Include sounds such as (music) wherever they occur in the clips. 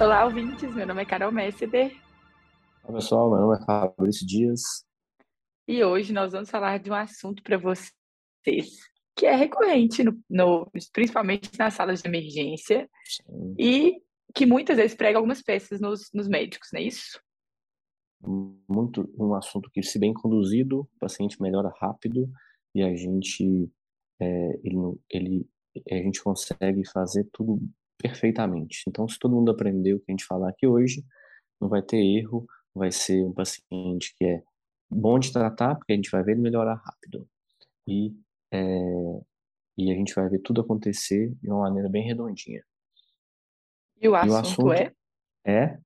Olá, ouvintes. Meu nome é Carol Messeder. Olá, pessoal. Meu nome é Fabrício Dias. E hoje nós vamos falar de um assunto para vocês que é recorrente, no, no, principalmente nas salas de emergência, Sim. e que muitas vezes prega algumas peças nos, nos médicos, não é isso? Muito um assunto que, se bem conduzido, o paciente melhora rápido e a gente é, ele, ele a gente consegue fazer tudo perfeitamente. Então, se todo mundo aprender o que a gente falar aqui hoje, não vai ter erro, vai ser um paciente que é bom de tratar, porque a gente vai ver ele melhorar rápido. E, é, e a gente vai ver tudo acontecer de uma maneira bem redondinha. E o assunto, e o assunto é? É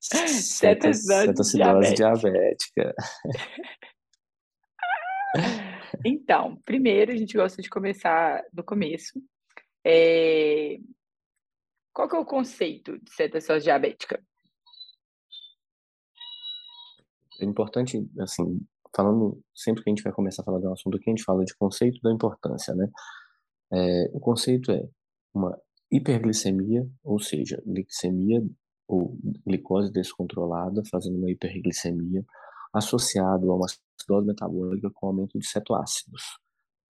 cetoacidose diabética. (laughs) então, primeiro a gente gosta de começar do começo. É... Qual que é o conceito de cetoacidose diabética? É importante, assim, falando sempre que a gente vai começar a falar de um assunto aqui, a gente fala de conceito da importância, né? É, o conceito é uma hiperglicemia, ou seja, glicemia ou glicose descontrolada, fazendo uma hiperglicemia, associado a uma acidose metabólica com aumento de cetoácidos.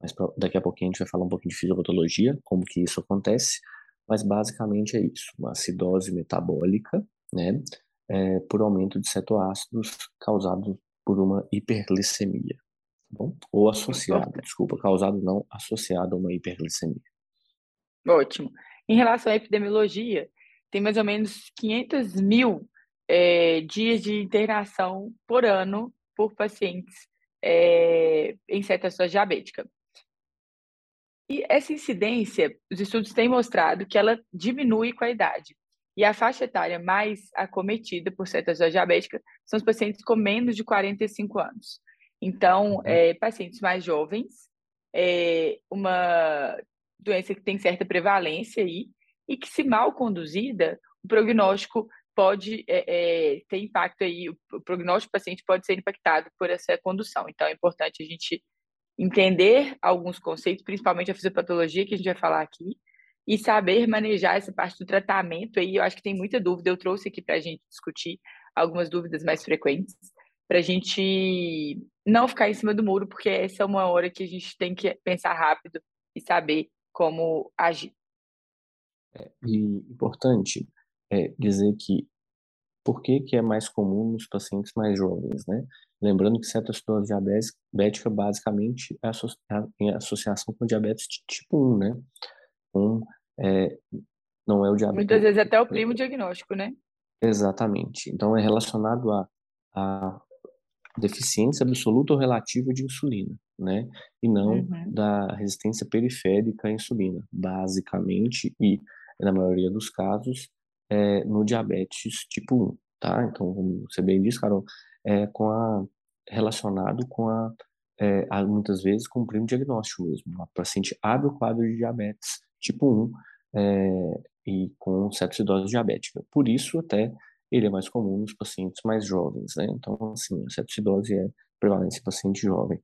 Mas pra, daqui a pouquinho a gente vai falar um pouquinho de fisiopatologia, como que isso acontece, mas basicamente é isso, uma acidose metabólica, né, é, por aumento de cetoácidos causado por uma hiperglicemia, tá bom? Ou associado, desculpa, causado não, associado a uma hiperglicemia. Ótimo. Em relação à epidemiologia, tem mais ou menos 500 mil é, dias de internação por ano por pacientes é, em cetoacidose diabética. E essa incidência, os estudos têm mostrado que ela diminui com a idade. E a faixa etária mais acometida por cetoacidose diabética são os pacientes com menos de 45 anos. Então, é, pacientes mais jovens, é uma doença que tem certa prevalência aí, e que, se mal conduzida, o prognóstico pode é, é, ter impacto aí, o, prognóstico do paciente pode ser impactado por essa condução. Então, é importante a gente entender alguns conceitos, principalmente a fisiopatologia, que a gente vai falar aqui, e saber manejar essa parte do tratamento aí. Eu acho que tem muita dúvida, eu trouxe aqui para a gente discutir algumas dúvidas mais frequentes, para a gente não ficar em cima do muro, porque essa é uma hora que a gente tem que pensar rápido e saber como agir. É, e importante é dizer que por que, que é mais comum nos pacientes mais jovens, né? Lembrando que cetoacidose diabética basicamente é em associação com diabetes tipo 1, né? Um, é, não é o diabetes. Muitas vezes até o primo diagnóstico, né? Exatamente. Então é relacionado a, a deficiência absoluta ou relativa de insulina, né? E não uhum. da resistência periférica à insulina, basicamente, e na maioria dos casos, é, no diabetes tipo 1, tá? Então, como você bem disse, Carol, é com a, relacionado com a, é, a, muitas vezes com o primo diagnóstico mesmo. A paciente abre o quadro de diabetes tipo 1 é, e com cetoacidose diabética. Por isso, até, ele é mais comum nos pacientes mais jovens, né? Então, assim, a cetoacidose é prevalência em paciente jovem.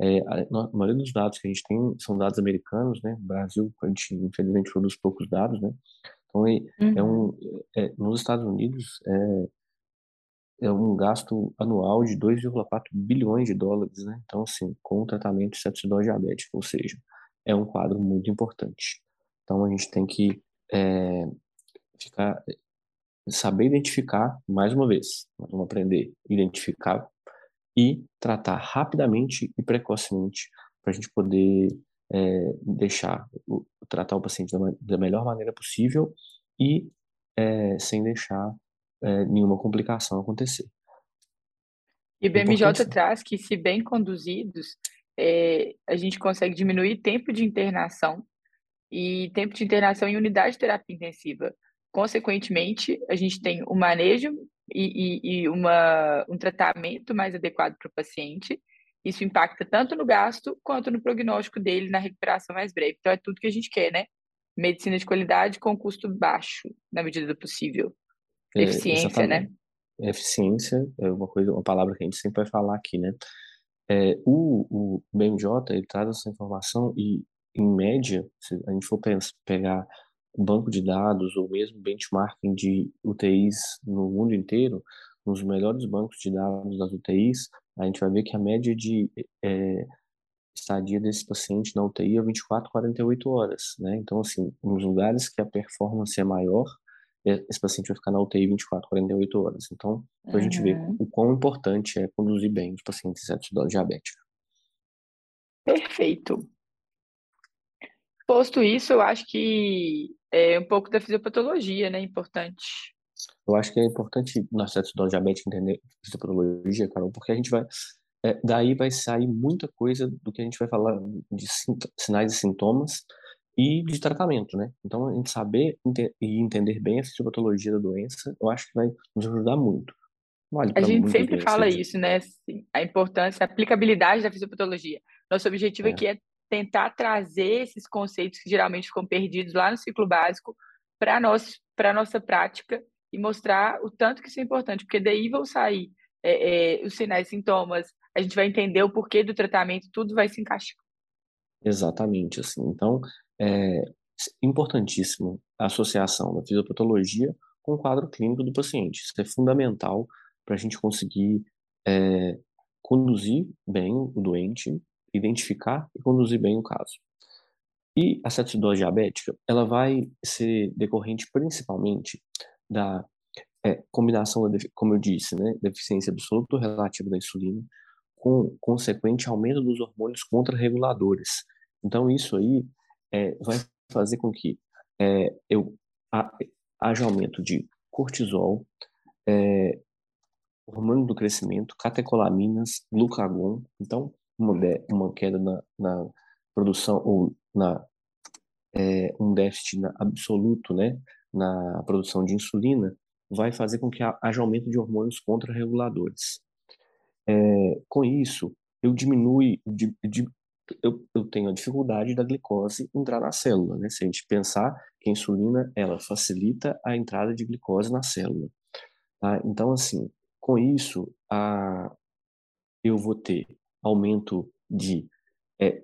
É, a, a, maioria dos dados que a gente tem são dados americanos, né? Brasil, a gente, infelizmente, foi um dos poucos dados, né? Então, é, uhum. é um, é, nos Estados Unidos, é, é um gasto anual de 2,4 bilhões de dólares, né? Então, assim, com o tratamento de cetoacidose diabética, ou seja, é um quadro muito importante. Então, a gente tem que é, ficar, saber identificar, mais uma vez, nós vamos aprender identificar e tratar rapidamente e precocemente para a gente poder é, deixar, o, tratar o paciente da, da, melhor maneira possível e é, sem deixar é, nenhuma complicação acontecer. E o BMJ traz que, se bem conduzidos, é, a gente consegue diminuir tempo de internação e tempo de internação em unidade de terapia intensiva. Consequentemente, a gente tem o manejo e, e, e uma, um tratamento mais adequado para o paciente. Isso impacta tanto no gasto quanto no prognóstico dele na recuperação mais breve. Então, é tudo que a gente quer, né? Medicina de qualidade com custo baixo, na medida do possível. É, Eficiência, é, né? eficiência é uma coisa, uma palavra que a gente sempre vai falar aqui, né? É, o, o BMJ, ele traz essa informação e, em média, se a gente for pegar banco de dados ou mesmo benchmarking de UTIs no mundo inteiro, nos melhores bancos de dados das UTIs, a gente vai ver que a média de é, estadia desse paciente na UTI é 24, 48 horas, né? Então, assim, nos lugares que a performance é maior, é, esse paciente vai ficar na UTI 24, 48 horas. Então, uhum. a gente vê o quão importante é conduzir bem os pacientes acidose diabética. Perfeito. Posto isso, eu acho que é um pouco da fisiopatologia, né? Importante. Eu acho que é importante na acidose diabética entender fisiopatologia, Carol, porque a gente vai é, daí vai sair muita coisa do que a gente vai falar de sinais e sintomas e de tratamento, né? Então, a gente saber e entender bem a fisiopatologia da doença, eu acho que vai nos ajudar muito. Vale a gente sempre fala isso, né? Assim, a importância, a aplicabilidade da fisiopatologia. Nosso objetivo é. aqui é tentar trazer esses conceitos que geralmente ficam perdidos lá no ciclo básico para a nossa prática e mostrar o tanto que isso é importante, porque daí vão sair é, é, os sinais sintomas, a gente vai entender o porquê do tratamento, tudo vai se encaixar. Exatamente, assim. Então, é importantíssimo a associação da fisiopatologia com o quadro clínico do paciente. Isso é fundamental para a gente conseguir é, conduzir bem o doente, identificar e conduzir bem o caso. E a cetoacidose diabética, ela vai ser decorrente principalmente da é, combinação, da, como eu disse, né, deficiência absoluta ou relativa da insulina, com consequente aumento dos hormônios contrarreguladores. Então, isso aí é, vai fazer com que é, eu, haja aumento de cortisol, é, hormônio do crescimento, catecolaminas, glucagon. Então, uma, uma queda na, na produção, ou na, é, um déficit absoluto né, na produção de insulina, vai fazer com que haja aumento de hormônios contrarreguladores. É, com isso, eu diminui, de, eu, eu, tenho a dificuldade da glicose entrar na célula, né? Se a gente pensar que a insulina, ela facilita a entrada de glicose na célula, tá? Então, assim, com isso, a, eu vou ter aumento de é,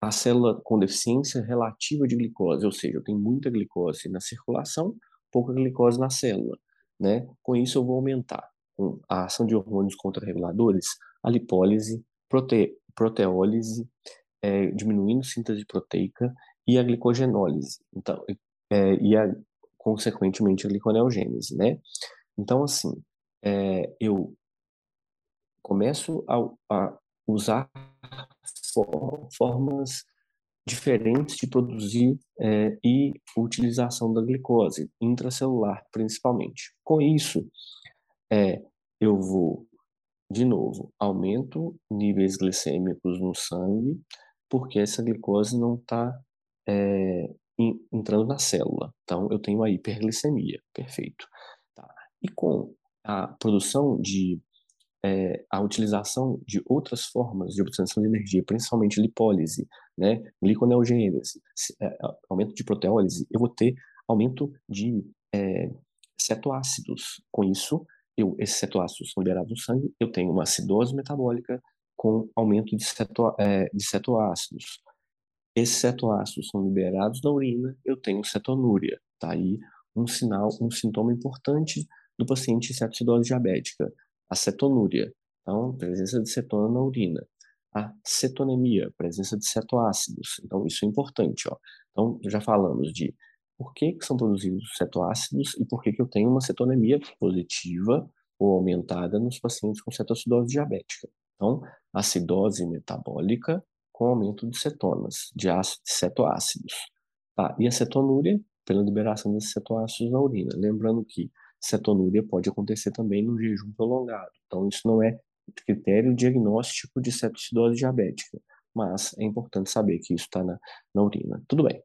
a célula com deficiência relativa de glicose, ou seja, eu tenho muita glicose na circulação, pouca glicose na célula, né? Com isso, eu vou aumentar com a ação de hormônios contrarreguladores, a lipólise, prote, proteólise, é, diminuindo síntese proteica e a glicogenólise. Então, é, e a, consequentemente a gliconeogênese, né? Então, assim, é, eu começo a, a usar for, formas diferentes de produzir é, e utilização da glicose, intracelular principalmente. Com isso, é, eu vou, de novo, aumento níveis glicêmicos no sangue, porque essa glicose não está é, entrando na célula. Então, eu tenho a hiperglicemia, perfeito. Tá. E com a produção de é, a utilização de outras formas de obtenção de energia, principalmente lipólise, né, gliconeogênese, é, aumento de proteólise, eu vou ter aumento de é, cetoácidos. Com isso, eu, esses cetoácidos são liberados no sangue, eu tenho uma acidose metabólica com aumento de, ceto, é, de cetoácidos. Esses cetoácidos são liberados na urina, eu tenho cetonúria. Tá aí um sinal, um sintoma importante do paciente em cetoacidose diabética, a cetonúria. Então, presença de cetona na urina. A cetonemia, presença de cetoácidos. Então, isso é importante. Ó. Então, já falamos de por que, que são produzidos cetoácidos e por que, que eu tenho uma cetonemia positiva ou aumentada nos pacientes com cetoacidose diabética. Então, acidose metabólica com aumento de cetonas, de, ácido, de cetoácidos. Tá? E a cetonúria, pela liberação desses cetoácidos na urina. Lembrando que cetonúria pode acontecer também no jejum prolongado. Então, isso não é critério diagnóstico de cetoacidose diabética, mas é importante saber que isso está na, na urina. Tudo bem.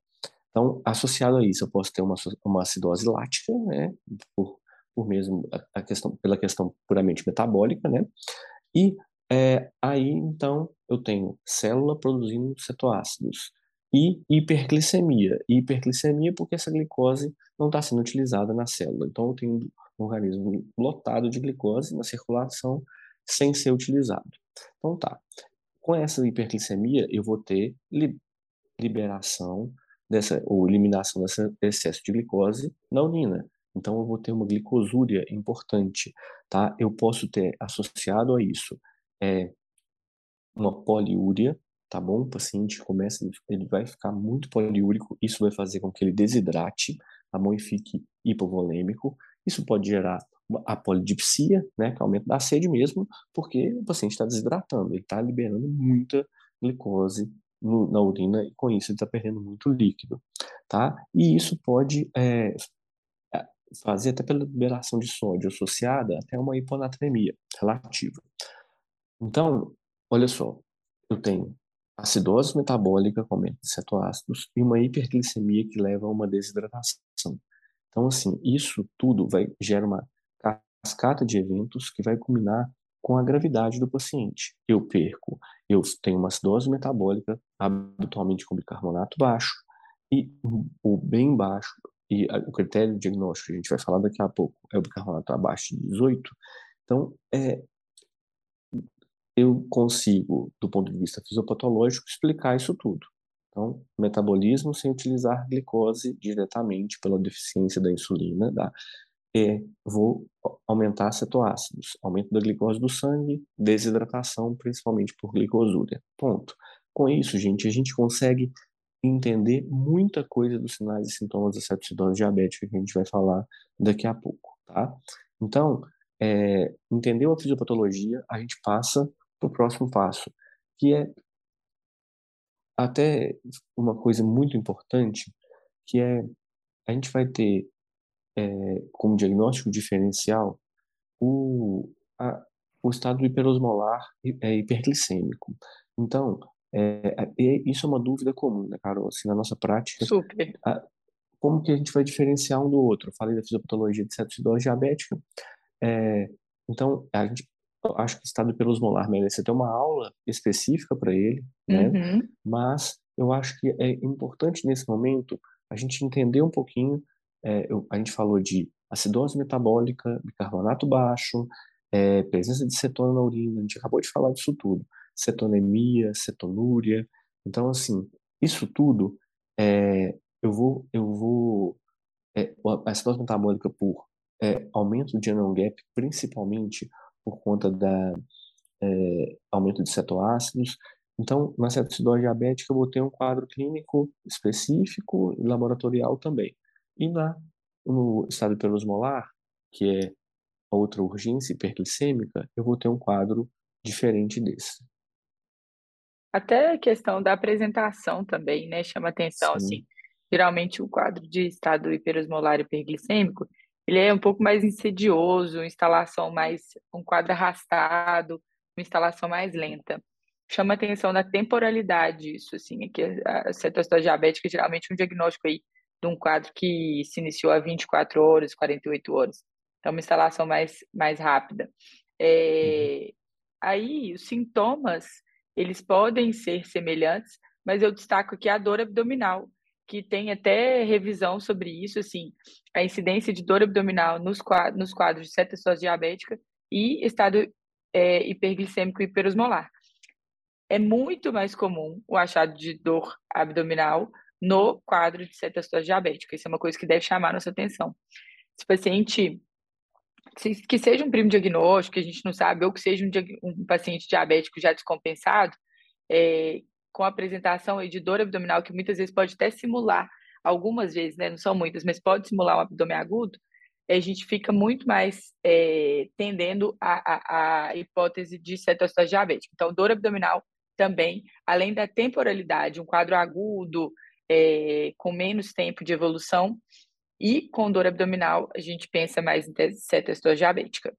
Então, associado a isso, eu posso ter uma, uma acidose lática, né, por, por mesmo a questão, pela questão puramente metabólica, né, e é, aí, então, eu tenho célula produzindo cetoácidos e hiperglicemia. E hiperglicemia porque essa glicose não está sendo utilizada na célula. Então, eu tenho um organismo lotado de glicose na circulação sem ser utilizado. Então tá, com essa hiperglicemia eu vou ter liberação dessa, ou eliminação desse excesso de glicose na urina. Então eu vou ter uma glicosúria importante, tá? Eu posso ter associado a isso é, uma poliúria, tá bom? O paciente começa, ele vai ficar muito poliúrico, isso vai fazer com que ele desidrate, a mão e fique hipovolêmico. Isso pode gerar a polidipsia, né, que é aumento da sede mesmo, porque o paciente está desidratando, ele está liberando muita glicose no, na urina e com isso ele está perdendo muito líquido, tá? E isso pode é, fazer até pela liberação de sódio associada até uma hiponatremia relativa. Então, olha só, eu tenho acidose metabólica com aumento de cetoácidos e uma hiperglicemia que leva a uma desidratação. Então, assim, isso tudo vai gera uma cascata de eventos que vai culminar com a gravidade do paciente. Eu perco, eu tenho uma acidose metabólica, habitualmente com bicarbonato baixo, e o bem baixo, e o critério diagnóstico que a gente vai falar daqui a pouco é o bicarbonato abaixo de 18. Então, é, eu consigo, do ponto de vista fisiopatológico, explicar isso tudo. Então, metabolismo sem utilizar glicose diretamente pela deficiência da insulina, tá? é, vou aumentar cetoácidos, aumento da glicose do sangue, desidratação, principalmente por glicosúria. Ponto. Com isso, gente, a gente consegue entender muita coisa dos sinais e sintomas da cetoacidose diabética que a gente vai falar daqui a pouco, tá? Então, é, entendeu a fisiopatologia, a gente passa para o próximo passo, que é até uma coisa muito importante, que é a gente vai ter é, como diagnóstico diferencial o, a, o estado hiperosmolar é, hiperglicêmico. Então, é, é, isso é uma dúvida comum, né, Carol? Assim, na nossa prática. Super. A, como que a gente vai diferenciar um do outro? Eu falei da fisiopatologia de cetoacidose diabética. É, então, a gente acho que o estado hiperosmolar merece ter uma aula específica para ele, né? Uhum. Mas eu acho que é importante nesse momento a gente entender um pouquinho é, eu, a gente falou de acidose metabólica, bicarbonato baixo, é, presença de cetona na urina, a gente acabou de falar disso tudo. Cetonemia, cetonúria. Então, assim, isso tudo, é, eu vou, eu vou, é, a acidose metabólica por é, aumento do general gap, principalmente por conta da é, aumento de cetoácidos. Então, na cetoacidose diabética, eu vou ter um quadro clínico específico e laboratorial também. E na, no estado hiperosmolar, que é a outra urgência hiperglicêmica, eu vou ter um quadro diferente desse. Até a questão da apresentação também, né, chama atenção, Sim. assim. Geralmente o quadro de estado hiperosmolar hiperglicêmico, ele é um pouco mais insidioso, instalação mais, um quadro arrastado, uma instalação mais lenta. Chama atenção da temporalidade isso, assim, é que a cetoacidose diabética geralmente é um diagnóstico aí de um quadro que se iniciou há 24 horas, 48 horas. Então, uma instalação mais, mais rápida. É, uhum. aí, os sintomas, eles podem ser semelhantes, mas eu destaco aqui a dor abdominal, que tem até revisão sobre isso, assim, a incidência de dor abdominal nos quadros, nos quadros de cetoacidose diabética e estado é, hiperglicêmico hiperosmolar. É muito mais comum o achado de dor abdominal no quadro de cetoacidose diabética. Isso é uma coisa que deve chamar nossa atenção. Se o paciente que seja um primo diagnóstico, que a gente não sabe, ou que seja um, um paciente diabético já descompensado, é, com apresentação de dor abdominal, que muitas vezes pode até simular, algumas vezes, né, não são muitas, mas pode simular um abdômen agudo, a gente fica muito mais é, tendendo à, a hipótese de cetoacidose diabética. Então, dor abdominal também, além da temporalidade, um quadro agudo, é, com menos tempo de evolução, e com dor abdominal, a gente pensa mais em cetoacidose diabética.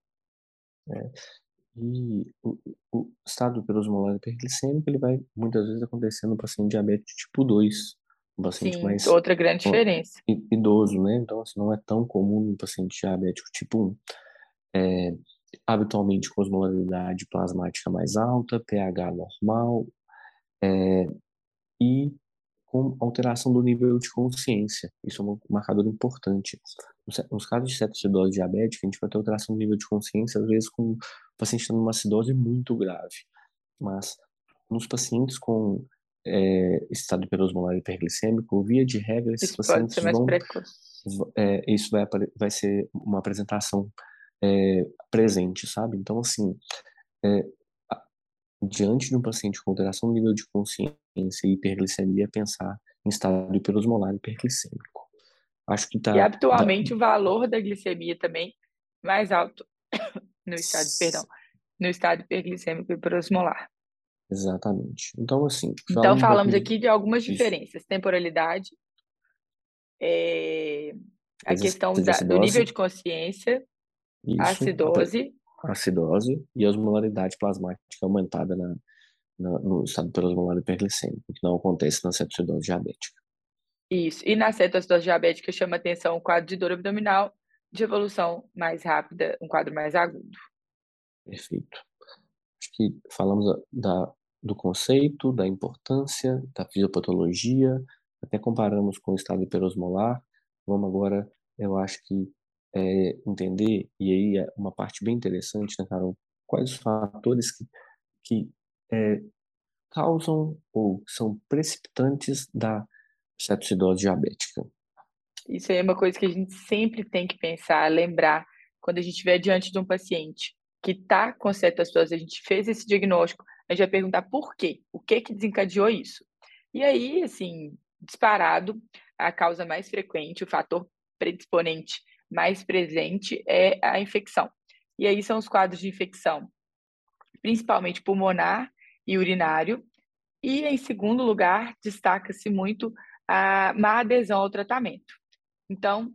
É. E o, o estado hiperosmolar hiperglicêmico, ele vai muitas vezes acontecer no paciente diabético tipo 2, um paciente Sim, mais outra grande diferença. idoso, né? Então, assim, não é tão comum no paciente diabético tipo 1. É, habitualmente com osmolaridade plasmática mais alta, pH normal, é, e com alteração do nível de consciência. Isso é um marcador importante. Nos casos de cetoacidose diabética, a gente vai ter alteração do nível de consciência, às vezes com o paciente tendo uma acidose muito grave. Mas nos pacientes com é, estado hiperosmolar hiperglicêmico, via de regra, esses isso pacientes vão... É, isso vai, vai ser uma apresentação é, presente, sabe? Então, assim, é, diante de um paciente com alteração do nível de consciência e hiperglicemia, pensar em estado hiperosmolar hiperglicêmico. Acho que tá. E habitualmente tá... o valor da glicemia também mais alto (coughs) no estado, perdão, no estado hiperglicêmico hiperosmolar. Exatamente. Então, assim. Então, falamos aqui de algumas diferenças: temporalidade, é, a questão da, do nível de consciência, Isso, acidose. Acidose e a osmolaridade plasmática aumentada na, na, no estado hiperosmolar hiperglicêmico, que não acontece na cetoacidose diabética. Isso. E na cetoacidose diabética chama atenção o quadro de dor abdominal de evolução mais rápida, um quadro mais agudo. Perfeito. Acho que falamos da, do conceito, da importância, da fisiopatologia, até comparamos com o estado hiperosmolar. Vamos agora, eu acho que, é, entender, e aí é uma parte bem interessante, né, Carol? Quais os fatores que, que é, causam ou são precipitantes da cetoacidose diabética? Isso é uma coisa que a gente sempre tem que pensar, lembrar, quando a gente estiver diante de um paciente que está com cetoacidose, a gente fez esse diagnóstico, a gente vai perguntar por quê, o que que desencadeou isso. E aí, assim, disparado, a causa mais frequente, o fator predisponente mais presente é a infecção. E aí são os quadros de infecção, principalmente pulmonar e urinário. E em segundo lugar, destaca-se muito a má adesão ao tratamento. Então,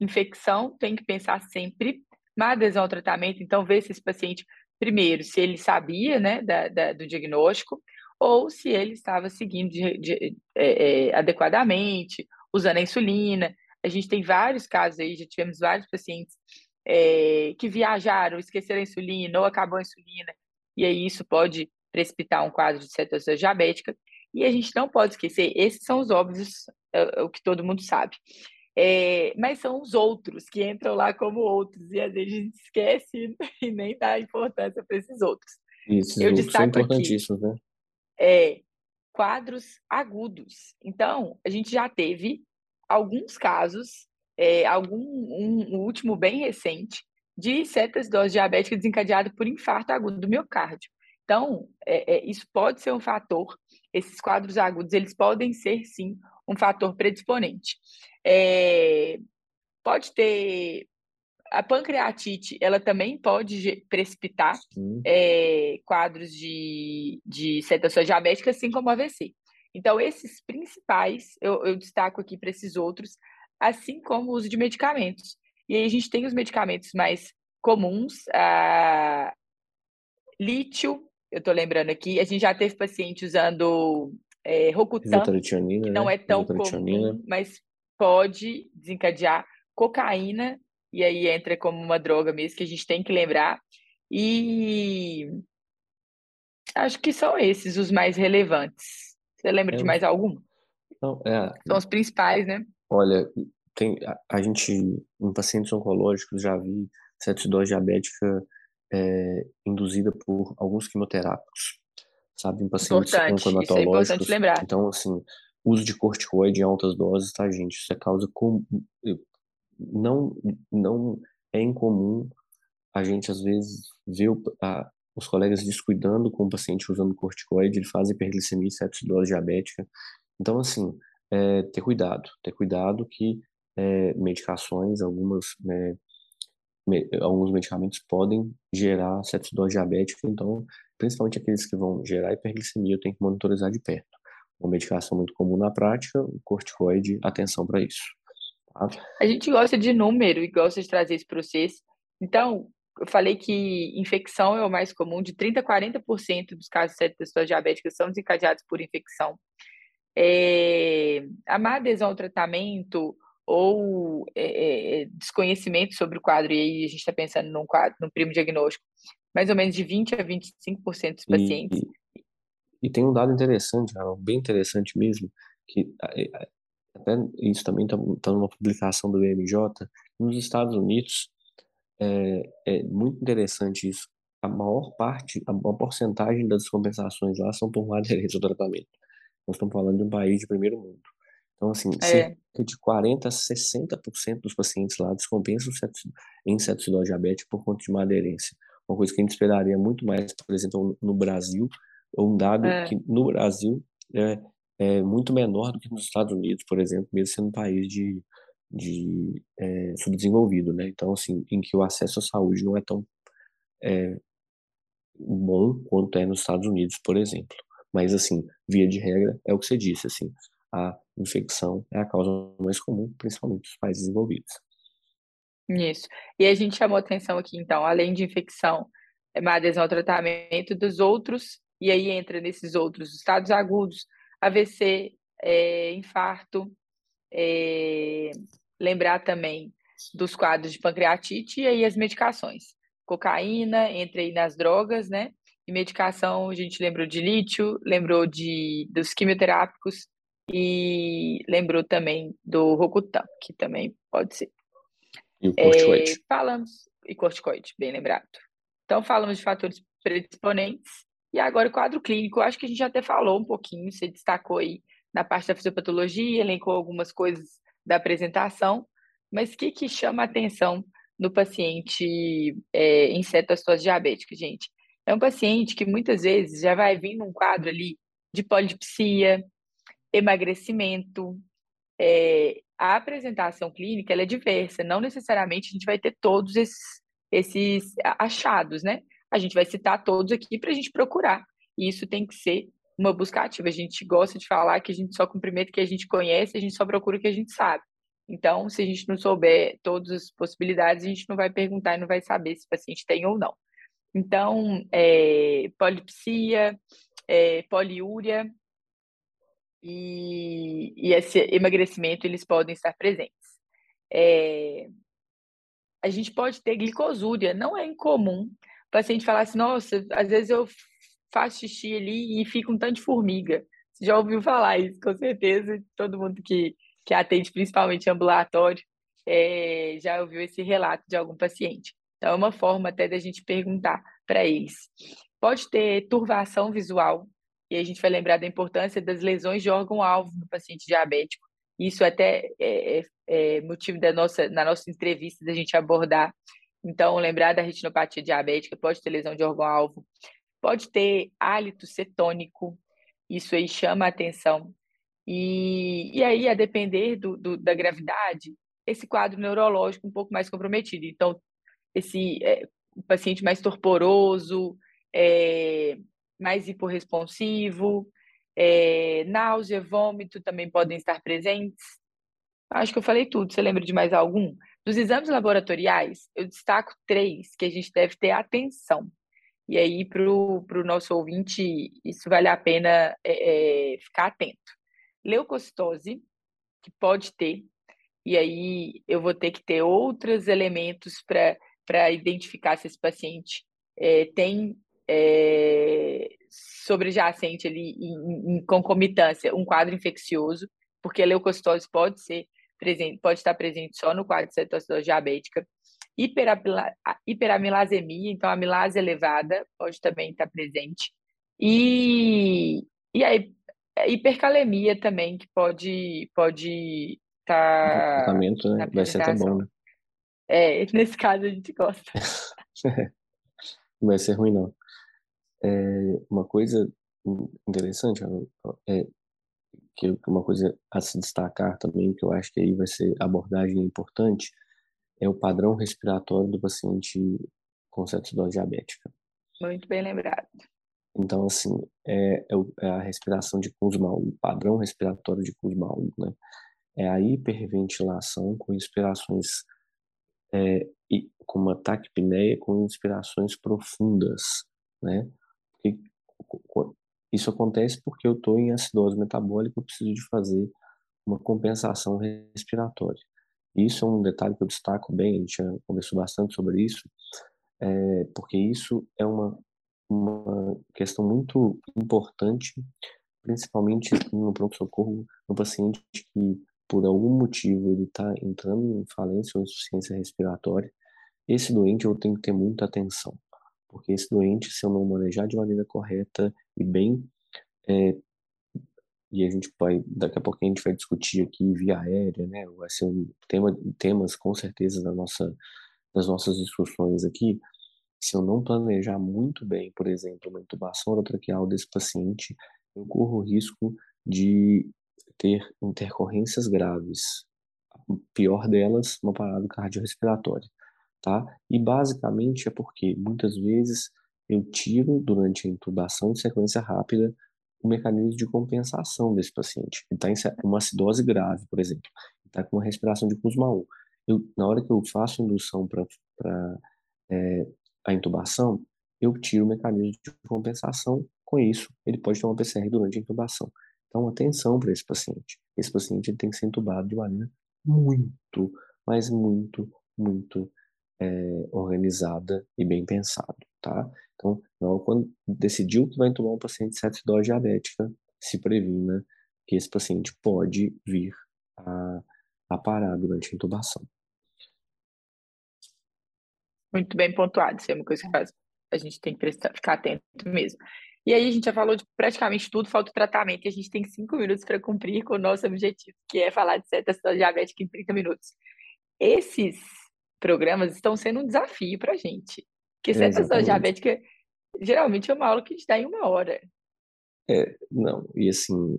infecção tem que pensar sempre, má adesão ao tratamento, então ver se esse paciente primeiro, se ele sabia né, da, da, do diagnóstico, ou se ele estava seguindo de, de, é, é, adequadamente, usando a insulina. A gente tem vários casos aí, já tivemos vários pacientes é, que viajaram, esqueceram a insulina ou acabou a insulina, e aí isso pode precipitar um quadro de cetose diabética. E a gente não pode esquecer, esses são os óbvios, é, é o que todo mundo sabe. É, mas são os outros que entram lá como outros, e às vezes a gente esquece (laughs) e nem dá importância para esses outros. Isso, Eu destaco são importantíssimos, aqui, né? É, quadros agudos. Então, a gente já teve alguns casos, é, algum um, um, último bem recente, de cetoacidose diabética desencadeada por infarto agudo do miocárdio. Então, é, é, isso pode ser um fator, esses quadros agudos, eles podem ser, sim, um fator predisponente. É, pode ter a pancreatite, ela também pode precipitar é, quadros de, de cetoacidose diabética, assim como AVC. Então, esses principais, eu, eu destaco aqui para esses outros, assim como o uso de medicamentos. E aí a gente tem os medicamentos mais comuns, a lítio, eu estou lembrando aqui, a gente já teve paciente usando é, Rocutan, que não né? é tão comum, mas pode desencadear cocaína, e aí entra como uma droga mesmo que a gente tem que lembrar. E acho que são esses os mais relevantes. Você lembra é, de mais algum? Não, é, são os principais, né? Olha, tem, a, a gente, em pacientes oncológicos, já vi cetoacidose diabética é, induzida por alguns quimioterápicos, sabe? Em pacientes importante, oncomatológicos. Isso é lembrar. Então, assim, uso de corticoide em altas doses, tá, gente? Isso é causa com... não não é incomum a gente às vezes ver o, a, os colegas descuidando com o paciente usando corticoide, ele faz hiperglicemia sepsidose diabética. Então, assim, é, ter cuidado, ter cuidado que é, medicações, algumas, né, alguns medicamentos podem gerar sepsidose diabética, então, principalmente aqueles que vão gerar hiperglicemia, eu tenho que monitorizar de perto uma medicação muito comum na prática, o corticoide, atenção para isso. Tá? A gente gosta de número e gosta de trazer isso para vocês. Então, eu falei que infecção é o mais comum, de 30% a 40% dos casos de pessoas diabéticas são desencadeados por infecção. É, a má adesão ao tratamento ou é, é, desconhecimento sobre o quadro, e aí a gente está pensando num quadro, num primo diagnóstico, mais ou menos de 20% a 25% dos pacientes e, e tem um dado interessante, bem interessante mesmo, que até isso também está tá numa publicação do BMJ, Nos Estados Unidos, é, é muito interessante isso. A maior parte, a maior porcentagem das descompensações lá são por má aderência ao tratamento. Nós estamos falando de um país de primeiro mundo. Então, assim, é. cerca de 40% a 60% dos pacientes lá descompensam em cetoacidose diabética por conta de uma aderência. Uma coisa que a gente esperaria muito mais, por exemplo, no Brasil, um dado é. que no Brasil é, é, muito menor do que nos Estados Unidos, por exemplo, mesmo sendo um país de, de é, subdesenvolvido, né? Então, assim, em que o acesso à saúde não é tão é, bom quanto é nos Estados Unidos, por exemplo. Mas, assim, via de regra, é o que você disse, assim, a infecção é a causa mais comum, principalmente nos países desenvolvidos. Isso. E a gente chamou atenção aqui, então, além de infecção, é uma adesão ao tratamento dos outros, e aí entra nesses outros estados agudos, AVC, é, infarto, é, lembrar também dos quadros de pancreatite e aí as medicações. Cocaína, entra aí nas drogas, né? E medicação, a gente lembrou de lítio, lembrou de, dos quimioterápicos e lembrou também do Rocutan, que também pode ser. E o corticoide. É, falamos, e corticoide, bem lembrado. Então, falamos de fatores predisponentes. E agora o quadro clínico, acho que a gente já até falou um pouquinho, você destacou aí na parte da fisiopatologia, elencou algumas coisas da apresentação, mas o que, que chama a atenção no paciente é, em cetostose diabética, gente? É um paciente que muitas vezes já vai vir num quadro ali de polidipsia, emagrecimento. É, a apresentação clínica é diversa, não necessariamente a gente vai ter todos esses, esses achados, né? A gente vai citar todos aqui para a gente procurar. E isso tem que ser uma busca ativa. A gente gosta de falar que a gente só cumprimenta o que a gente conhece, a gente só procura o que a gente sabe. Então, se a gente não souber todas as possibilidades, a gente não vai perguntar e não vai saber se o paciente tem ou não. Então, é, polipsia, é, poliúria e, e, esse emagrecimento, eles podem estar presentes. É, a gente pode ter glicosúria, não é incomum o paciente falar assim, nossa, às vezes eu faço xixi ali e fica um tanto de formiga. Você já ouviu falar isso, com certeza, todo mundo que, que atende, principalmente ambulatório, é, já ouviu esse relato de algum paciente. Então, é uma forma até da gente perguntar para eles. Pode ter turvação visual, e a gente vai lembrar da importância das lesões de órgão-alvo no paciente diabético. Isso até é, é, é motivo da nossa, na nossa entrevista da gente abordar. Então, lembrar da retinopatia diabética, pode ter lesão de órgão-alvo, pode ter hálito cetônico, isso aí chama a atenção. E, e aí, a depender do, do, da gravidade, esse quadro neurológico um pouco mais comprometido. Então, esse é, paciente mais torporoso, é, mais hiporresponsivo, é, náusea, vômito também podem estar presentes. Acho que eu falei tudo. Você lembra de mais algum? Dos exames laboratoriais, eu destaco três que a gente deve ter atenção. E aí, para o nosso ouvinte, isso vale a pena é, é, ficar atento. Leucocitose, que pode ter, e aí eu vou ter que ter outros elementos para identificar se esse paciente é, tem é, sobrejacente ali em, em, concomitância um quadro infeccioso, porque a leucocitose pode ser presente, pode estar presente só no quadro de cetoacidose diabética. Hiperamilasemia, então a amilase elevada pode também estar presente. E, e a hipercalemia também, que pode pode estar. tratamento, né? Vai ser bom, né? É, nesse caso a gente gosta. (laughs) Não vai ser ruim, não. É, uma coisa interessante é que uma coisa a se destacar também, que eu acho que aí vai ser abordagem importante, é o padrão respiratório do paciente com cetoacidose diabética. Muito bem lembrado. Então, assim, é, é, a respiração de Kussmaul, o padrão respiratório de Kussmaul, né? É a hiperventilação com inspirações, é, com uma taquipneia com inspirações profundas, né? Isso acontece porque eu estou em acidose metabólica, eu preciso de fazer uma compensação respiratória. Isso é um detalhe que eu destaco bem, a gente já conversou bastante sobre isso, é, porque isso é uma, uma questão muito importante, principalmente no pronto-socorro, no paciente que por algum motivo ele está entrando em falência ou insuficiência respiratória, esse doente eu tenho que ter muita atenção, porque esse doente, se eu não manejar de maneira correta e bem, é, e a gente vai, daqui a pouco a gente vai discutir aqui via aérea, né, vai ser um tema, temas com certeza da nossa, das nossas discussões aqui, se eu não planejar muito bem, por exemplo, uma intubação orotraqueal desse paciente, eu corro o risco de ter intercorrências graves. O pior delas, uma parada cardiorrespiratória, tá? E basicamente é porque muitas vezes eu tiro durante a intubação de sequência rápida o mecanismo de compensação desse paciente. Ele está em uma acidose grave, por exemplo, está com uma respiração de Kussmaul. Eu, na hora que eu faço indução para é, a intubação, eu tiro o mecanismo de compensação. Com isso, ele pode ter uma PCR durante a intubação. Então, atenção para esse paciente. Esse paciente tem que ser intubado de maneira muito, mas muito, muito é, organizada e bem pensado, tá? Então, não, quando decidiu que vai intubar um paciente de cetoacidose diabética, se previna que esse paciente pode vir a, a parar durante a intubação. Muito bem pontuado, isso é uma coisa que faz, a gente tem que prestar, ficar atento mesmo. E aí a gente já falou de praticamente tudo, falta o tratamento, e a gente tem cinco minutos para cumprir com o nosso objetivo, que é falar de cetoacidose diabética em 30 minutos. Esses programas estão sendo um desafio para a gente, porque cetoacidose diabética geralmente é uma aula que a gente dá em uma hora. É, não, e assim,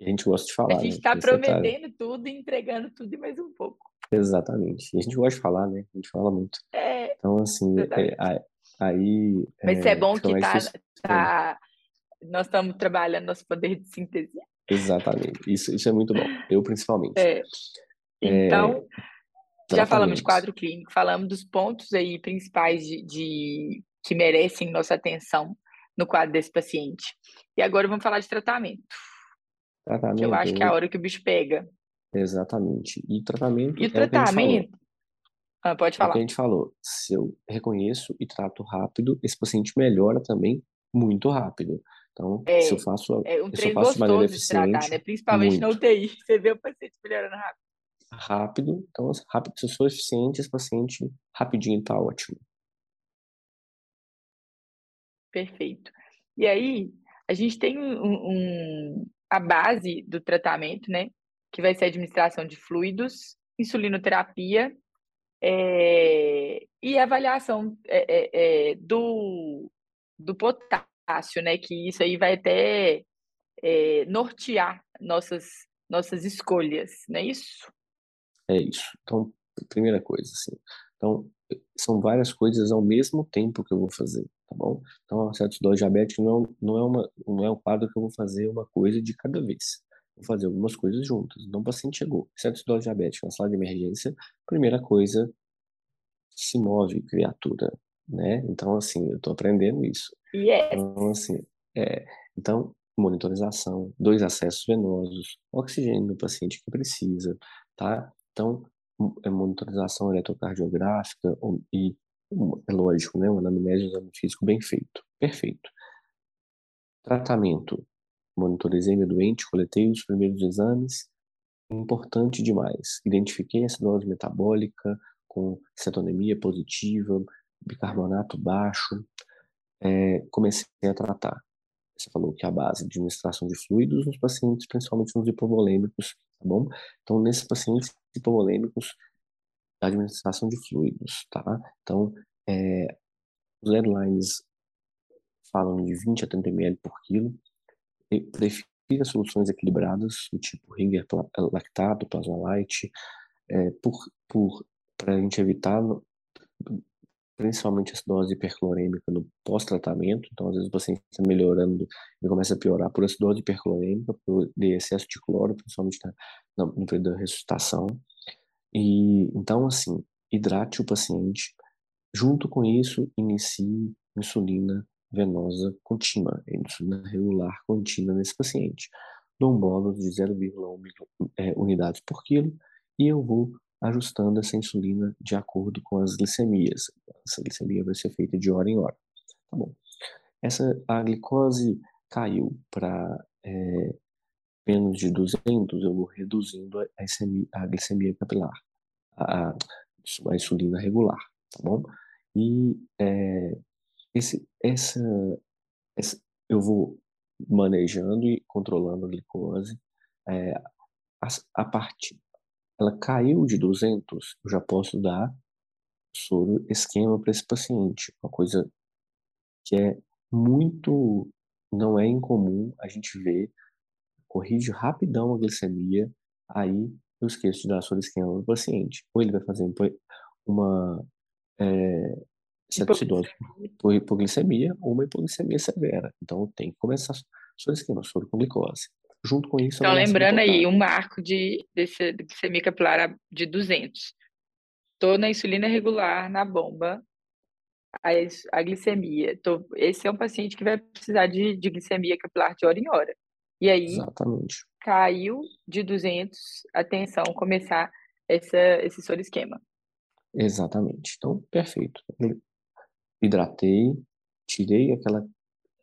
a gente gosta de falar. A gente está né, tá prometendo tá... tudo e entregando tudo e mais um pouco. Exatamente. E a gente gosta de falar, né? A gente fala muito. É, então, assim, é, aí. Mas é, é bom que tá, tá, nós estamos trabalhando nosso poder de síntese. Exatamente. Isso, isso é muito bom. Eu, principalmente. É. Então, já falamos de quadro clínico, falamos dos pontos aí principais de, de que merecem nossa atenção no quadro desse paciente. E agora vamos falar de tratamento. Tratamento. Que eu acho que é a hora que o bicho pega. Exatamente. E tratamento. E o é tratamento. Ah, pode falar. É o que a gente falou. Se eu reconheço e trato rápido, esse paciente melhora também muito rápido. Então, é, se eu faço, é um eu faço de tratar, né? Principalmente muito. na UTI, (laughs) você vê o paciente melhorando rápido. Rápido, então rápido, se sou eficiente, esse paciente rapidinho está ótimo. Perfeito. E aí, a gente tem um, um, a base do tratamento, né? Que vai ser a administração de fluidos, insulinoterapia é, e avaliação é, é, é, do, do potássio, né? Que isso aí vai até é, nortear nossas, nossas escolhas, não é isso? É isso. Então, primeira coisa, assim. Então, são várias coisas ao mesmo tempo que eu vou fazer tá bom? Então, a acidose diabética não, não, é uma, não é um quadro que eu vou fazer uma coisa de cada vez. Vou fazer algumas coisas juntas. Então, o paciente chegou, acidose diabética na sala de emergência, primeira coisa, se move, criatura, né? Então, assim, eu tô aprendendo isso. Yes. Então, assim, é, então, monitorização, dois acessos venosos, oxigênio no paciente que precisa, tá? Então, é monitorização eletrocardiográfica e é lógico, né? Uma anamnese, um exame físico bem feito. Perfeito. Tratamento. Monitorizei meu doente, coletei os primeiros exames. Importante demais. Identifiquei a acidose metabólica com cetonemia positiva, bicarbonato baixo. É, comecei a tratar. Você falou que a base de administração de fluidos nos pacientes, principalmente nos hipovolêmicos, tá bom? Então, nesses pacientes hipovolêmicos, da administração de fluidos, tá? Então, é, os headlines falam de 20 a 30 ml por quilo. E prefira soluções equilibradas, do tipo Ringer lactato, plasma light, é, por, por, para a gente evitar principalmente essa dose hiperclorêmica no pós-tratamento. Então, às vezes o paciente está melhorando e começa a piorar por essa dose hiperclorêmica, por excesso de cloro, principalmente na, no período da ressuscitação. E então, assim, hidrate o paciente. Junto com isso, inicie insulina venosa contínua, insulina regular contínua nesse paciente. Dou um bolo de 0,1 é, unidades por quilo e eu vou ajustando essa insulina de acordo com as glicemias. Essa glicemia vai ser feita de hora em hora. Tá bom. Essa, a glicose caiu para é, menos de 200, eu vou reduzindo a, glicemia, a glicemia capilar, a, a, insulina regular, tá bom? E é, esse, essa, essa, eu vou manejando e controlando a glicose. É, a, a parte, ela caiu de 200, eu já posso dar soro esquema para esse paciente, uma coisa que é muito, não é incomum a gente ver, corrige rapidão a glicemia, aí eu esqueço de dar soro esquema para o paciente. Ou ele vai fazer uma é, cetoacidose por hipoglicemia ou uma hipoglicemia severa. Então tem que começar soro esquema, soro com glicose. Junto com isso... Então lembrando aí, um marco de, desse, de glicemia capilar de 200. Estou na insulina regular, na bomba, a, a glicemia. Tô, esse é um paciente que vai precisar de, de glicemia capilar de hora em hora. E aí, Exatamente. caiu de 200, atenção, começar essa, esse soro esquema. Exatamente. Então, perfeito. Hidratei, tirei aquela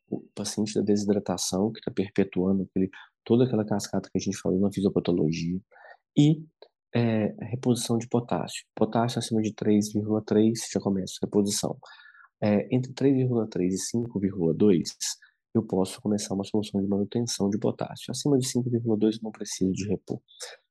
o paciente da desidratação que está perpetuando aquele, toda aquela cascata que a gente falou na fisiopatologia e é, reposição de potássio. Potássio acima de 3,3 já começa a reposição. É, entre 3,3 e 5,2 eu posso começar uma solução de manutenção de potássio. Acima de 5,2 eu não preciso de repor.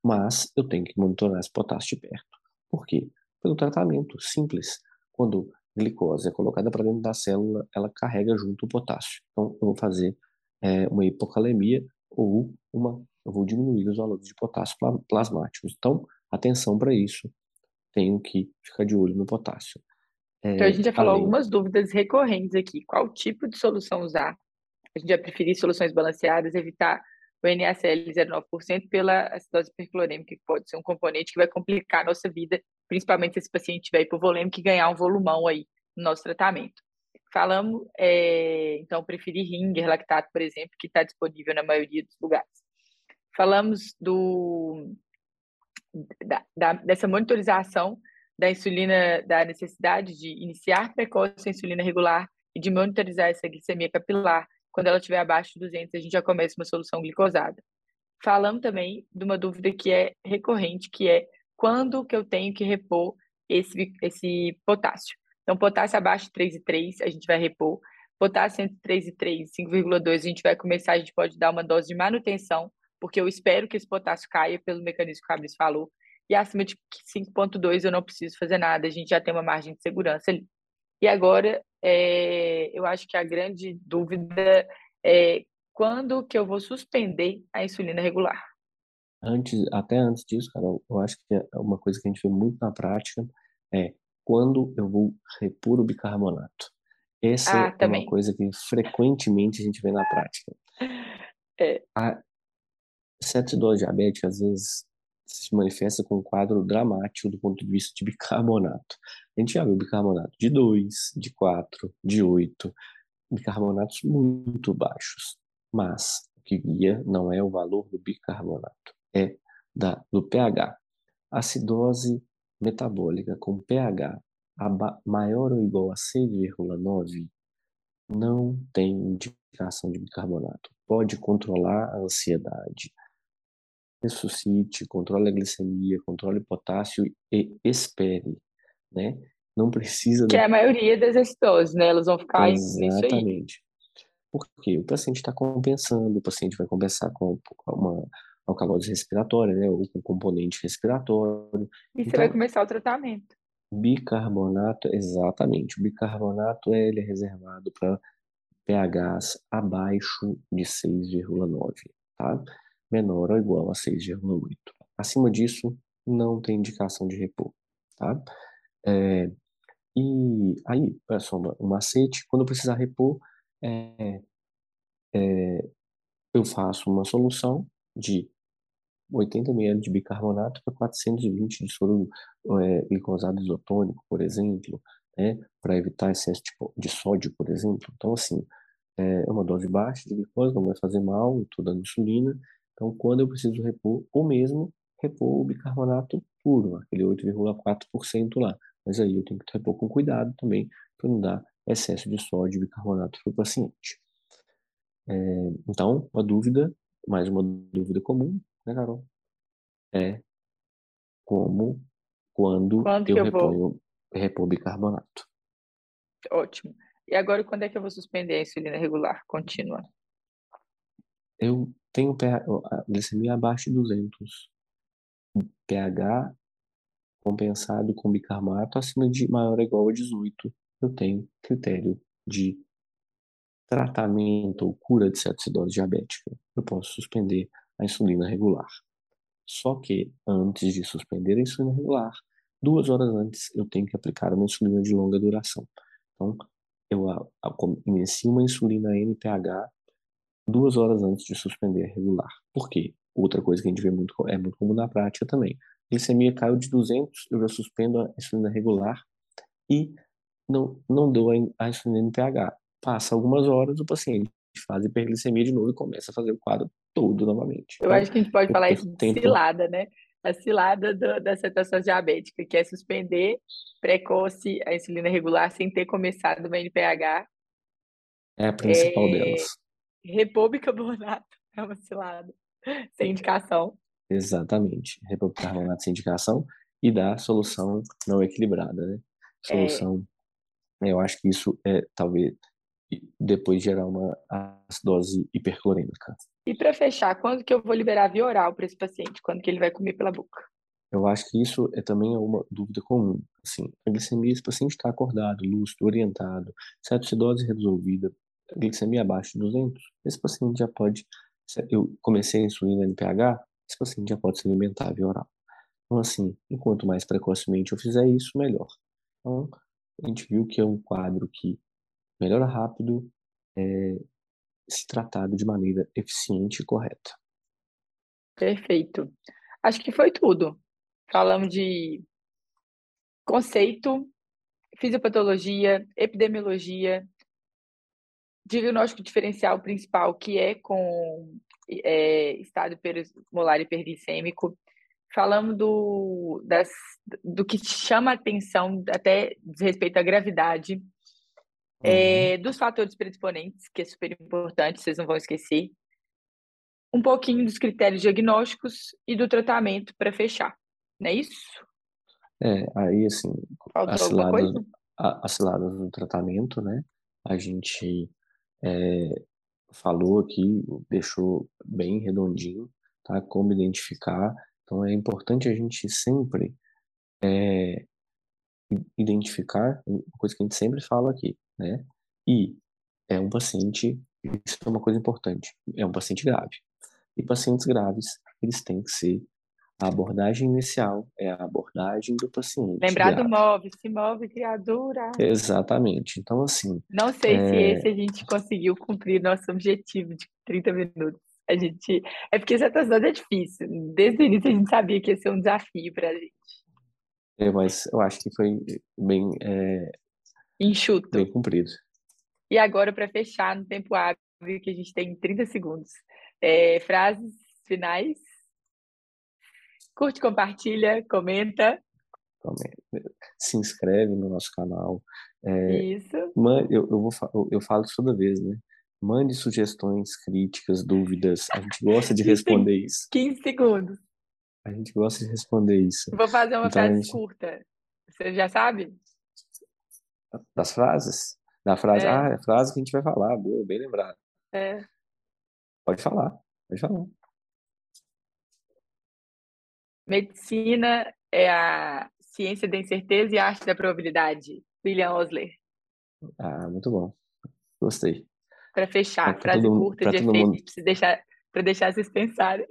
Mas eu tenho que monitorar esse potássio de perto. Por quê? Pelo tratamento simples. Quando glicose é colocada para dentro da célula, ela carrega junto o potássio. Então, eu vou fazer é, uma hipocalemia ou uma eu vou diminuir os valores de potássio plasmáticos. Então, atenção para isso. Tenho que ficar de olho no potássio. É, então, a gente já falou além... algumas dúvidas recorrentes aqui. Qual tipo de solução usar? A gente vai preferir soluções balanceadas, evitar o NaCl 0,9% pela acidose hiperclorêmica, que pode ser um componente que vai complicar a nossa vida, principalmente se esse paciente tiver hipovolêmico e ganhar um volumão aí no nosso tratamento. Falamos, é, então, preferir ringer, lactato, por exemplo, que está disponível na maioria dos lugares. Falamos do, da, da, dessa monitorização da insulina, da necessidade de iniciar precoce a insulina regular e de monitorizar essa glicemia capilar. Quando ela estiver abaixo de 200, a gente já começa uma solução glicosada. Falamos também de uma dúvida que é recorrente, que é quando que eu tenho que repor esse, esse potássio. Então, potássio abaixo de 3,3, a gente vai repor. Potássio entre 3 e 3, 5,2, a gente vai começar, a gente pode dar uma dose de manutenção porque eu espero que esse potássio caia pelo mecanismo que o Fabrício falou, e acima de 5,2 eu não preciso fazer nada, a gente já tem uma margem de segurança ali. E agora, é, eu acho que a grande dúvida é quando que eu vou suspender a insulina regular? Antes, até antes disso, cara, eu acho que é uma coisa que a gente vê muito na prática é quando eu vou repor o bicarbonato. Essa ah, é uma coisa que frequentemente a gente vê na prática. (laughs) É. A, Cetidose diabética, às vezes, se manifesta com um quadro dramático do ponto de vista de bicarbonato. A gente já viu bicarbonato de 2, de 4, de 8, bicarbonatos muito baixos. Mas o que guia não é o valor do bicarbonato, é da, do pH. Acidose metabólica com pH maior ou igual a 6,9 não tem indicação de bicarbonato. Pode controlar a ansiedade, ressuscite, controle a glicemia, controle o potássio e espere, né? Não precisa... Que é a maioria das acidoses, né? Elas vão ficar Exatamente. Porque o paciente está compensando, o paciente vai compensar com uma alcalose respiratória, né? Ou com componente respiratório. E então, você vai começar o tratamento. Bicarbonato, exatamente. O bicarbonato ele é reservado para pHs abaixo de 6,9, tá? Menor ou igual a 6,8. Acima disso, não tem indicação de repor, tá? É, e aí, olha só, um macete, quando eu precisar repor, é, é, eu faço uma solução de 80 ml de bicarbonato para 420 de soro é, glicosado isotônico, por exemplo, né, para evitar excesso de, de, sódio, por exemplo. Então, assim, é, é uma dose baixa de glicose, não vai fazer mal, estou dando insulina, então, quando eu preciso repor, ou mesmo repor o bicarbonato puro, aquele 8,4% lá. Mas aí eu tenho que repor com cuidado também, para não dar excesso de sódio e bicarbonato para o paciente. É, então, a dúvida mais uma dúvida comum, né, Carol? É como quando, quando eu, eu reponho vou... repor bicarbonato. Ótimo. E agora, quando é que eu vou suspender a insulina regular contínua? Eu tenho a glicemia abaixo de 200. pH compensado com bicarbonato acima de maior ou igual a 18. Eu tenho critério de tratamento ou cura de cetoacidose diabética. Eu posso suspender a insulina regular. Só que antes de suspender a insulina regular, duas horas antes eu tenho que aplicar uma insulina de longa duração. Então, eu inicio uma insulina NPH duas horas antes de suspender a regular. Por quê? Outra coisa que a gente vê muito, é muito comum na prática também. A glicemia caiu de 200, eu já suspendo a insulina regular e não, não dou a insulina NPH. Passa algumas horas, o paciente faz hiperglicemia de novo e começa a fazer o quadro todo novamente. Eu então, acho que a gente pode falar isso de cilada, né? A cilada do, da cetação diabética, que é suspender precoce a insulina regular sem ter começado uma NPH. É a principal é... delas. Repor bicarbonato (laughs) é uma cilada, sem indicação. Exatamente. Repor bicarbonato sem indicação e dar solução não equilibrada, né? É. Solução. É... Eu acho que isso é talvez depois gerar uma acidose hiperclorêmica. E para fechar, quando que eu vou liberar via oral para esse paciente? Quando que ele vai comer pela boca? Eu acho que isso é também uma dúvida comum. Assim, a glicemia, esse paciente está acordado, lúcido, orientado, cetoacidose resolvida, glicemia abaixo de 200, esse paciente já pode, eu comecei a insulina NPH, esse paciente já pode se alimentar via oral. Então, assim, enquanto mais precocemente eu fizer isso, melhor. Então, a gente viu que é um quadro que melhora rápido, é, se tratado de maneira eficiente e correta. Perfeito. Acho que foi tudo. Falamos de conceito, fisiopatologia, epidemiologia, diagnóstico diferencial principal, que é com é, estado molar hiperglicêmico. Falamos do, das, do que chama atenção, até respeito à gravidade, é, dos fatores predisponentes, que é super importante, vocês não vão esquecer. Um pouquinho dos critérios diagnósticos e do tratamento para fechar, não é isso? É, aí assim, as ciladas, as ciladas do tratamento, né? A gente é, falou aqui, deixou bem redondinho, tá? Como identificar. Então é importante a gente sempre é, identificar, uma coisa que a gente sempre fala aqui, né? E é um paciente, isso é uma coisa importante, é um paciente grave. E pacientes graves, eles têm que ser a abordagem inicial é a abordagem do paciente. Lembrar do move, se move, criatura. Exatamente. Então, assim. Não sei é... se esse a gente conseguiu cumprir nosso objetivo de 30 minutos. A gente. É porque essa atuação é difícil. Desde o início a gente sabia que ia ser um desafio para a gente. É, mas eu acho que foi bem. É... Enxuto. Bem cumprido. E agora, para fechar no tempo hábil, que a gente tem 30 segundos, é, frases finais Curte, compartilha, comenta. Se inscreve no nosso canal. É, Isso. Eu, eu, vou, eu falo isso toda vez, né? Mande sugestões, críticas, dúvidas. A gente gosta de responder isso. 15 segundos. A gente gosta de responder isso. Vou fazer uma então, frase gente... curta. Você já sabe? Das frases? Da frase, é. ah, é a frase que a gente vai falar. Boa, bem lembrado. É. Pode falar, pode falar. Medicina é a ciência da incerteza e a arte da probabilidade. William Osler. Ah, muito bom. Gostei. Para fechar, é, frase curta de efeito, mundo... deixar, para deixar vocês pensarem.